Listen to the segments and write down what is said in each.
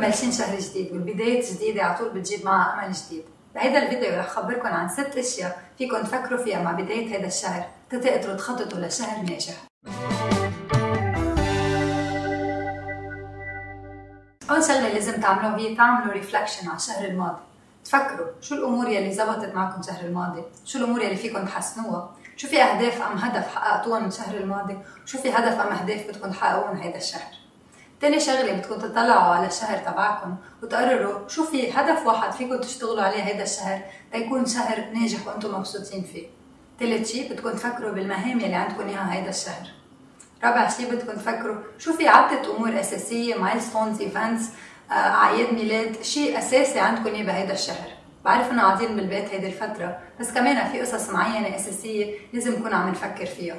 مبلشين شهر جديد والبداية جديدة على طول بتجيب معها أمل جديد بهيدا الفيديو رح خبركم عن ست أشياء فيكم تفكروا فيها مع بداية هذا الشهر. تتقدروا تخططوا لشهر ناجح. أول شغلة لازم تعملوها هي تعملوا reflection على الشهر الماضي. تفكروا شو الأمور يلي زبطت معكم الشهر الماضي؟ شو الأمور يلي فيكم تحسنوها؟ شو في أهداف أم هدف حققتوها من الشهر الماضي؟ وشو في هدف أم أهداف بدكم تحققوها من هذا الشهر؟ تاني شغلة بدكم تطلعوا على الشهر تبعكم وتقرروا شو في هدف واحد فيكم تشتغلوا عليه هيدا الشهر تيكون شهر ناجح وأنتم مبسوطين فيه. تالت شي بدكم تفكروا بالمهام اللي عندكم إياها هيدا الشهر. رابع شي بدكم تفكروا شو في عدة أمور أساسية milestones events أعياد ميلاد شيء أساسي عندكم إياه بهيدا الشهر. بعرف إنه قاعدين بالبيت هيدي الفترة بس كمان في قصص معينة أساسية لازم نكون عم نفكر فيها.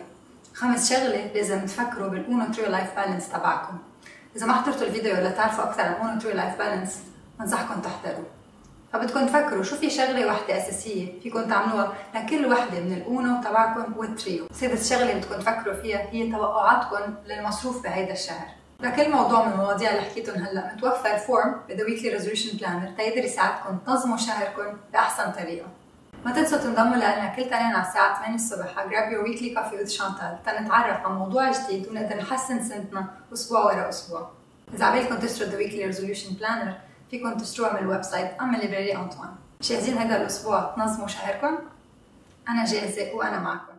خامس شغلة لازم تفكروا بال uno trio life balance تبعكم. إذا ما حضرتوا الفيديو ولا تعرفوا أكثر عن uno trio life balance بنصحكم تحضروا فبدكم تفكروا شو في شغلة وحده أساسية فيكم تعملوها لكل وحده من ال uno تبعكم والتريو سادس شغله بدكم تفكروا فيها هي توقعاتكم للمصروف بهيدا الشهر. لكل موضوع من المواضيع اللي حكيتهم هلأ متوفر form ب The Weekly Resolution Planner تيقدر يساعدكم تنظموا شهركم بأحسن طريقة. ما تنسوا تنضموا لنا كل تنين على الساعة 8 الصبح على Grab Your Weekly Coffee with Chantal تنتعرف على موضوع جديد ونقدر نحسن سنتنا أسبوع ورا أسبوع. إذا عبالكم تشتروا The Weekly Resolution Planner فيكم تشتروها من ال website أو من Librairie Antoine. جاهزين هذا الأسبوع تنظموا شهركم؟ أنا جاهزة وأنا معكم.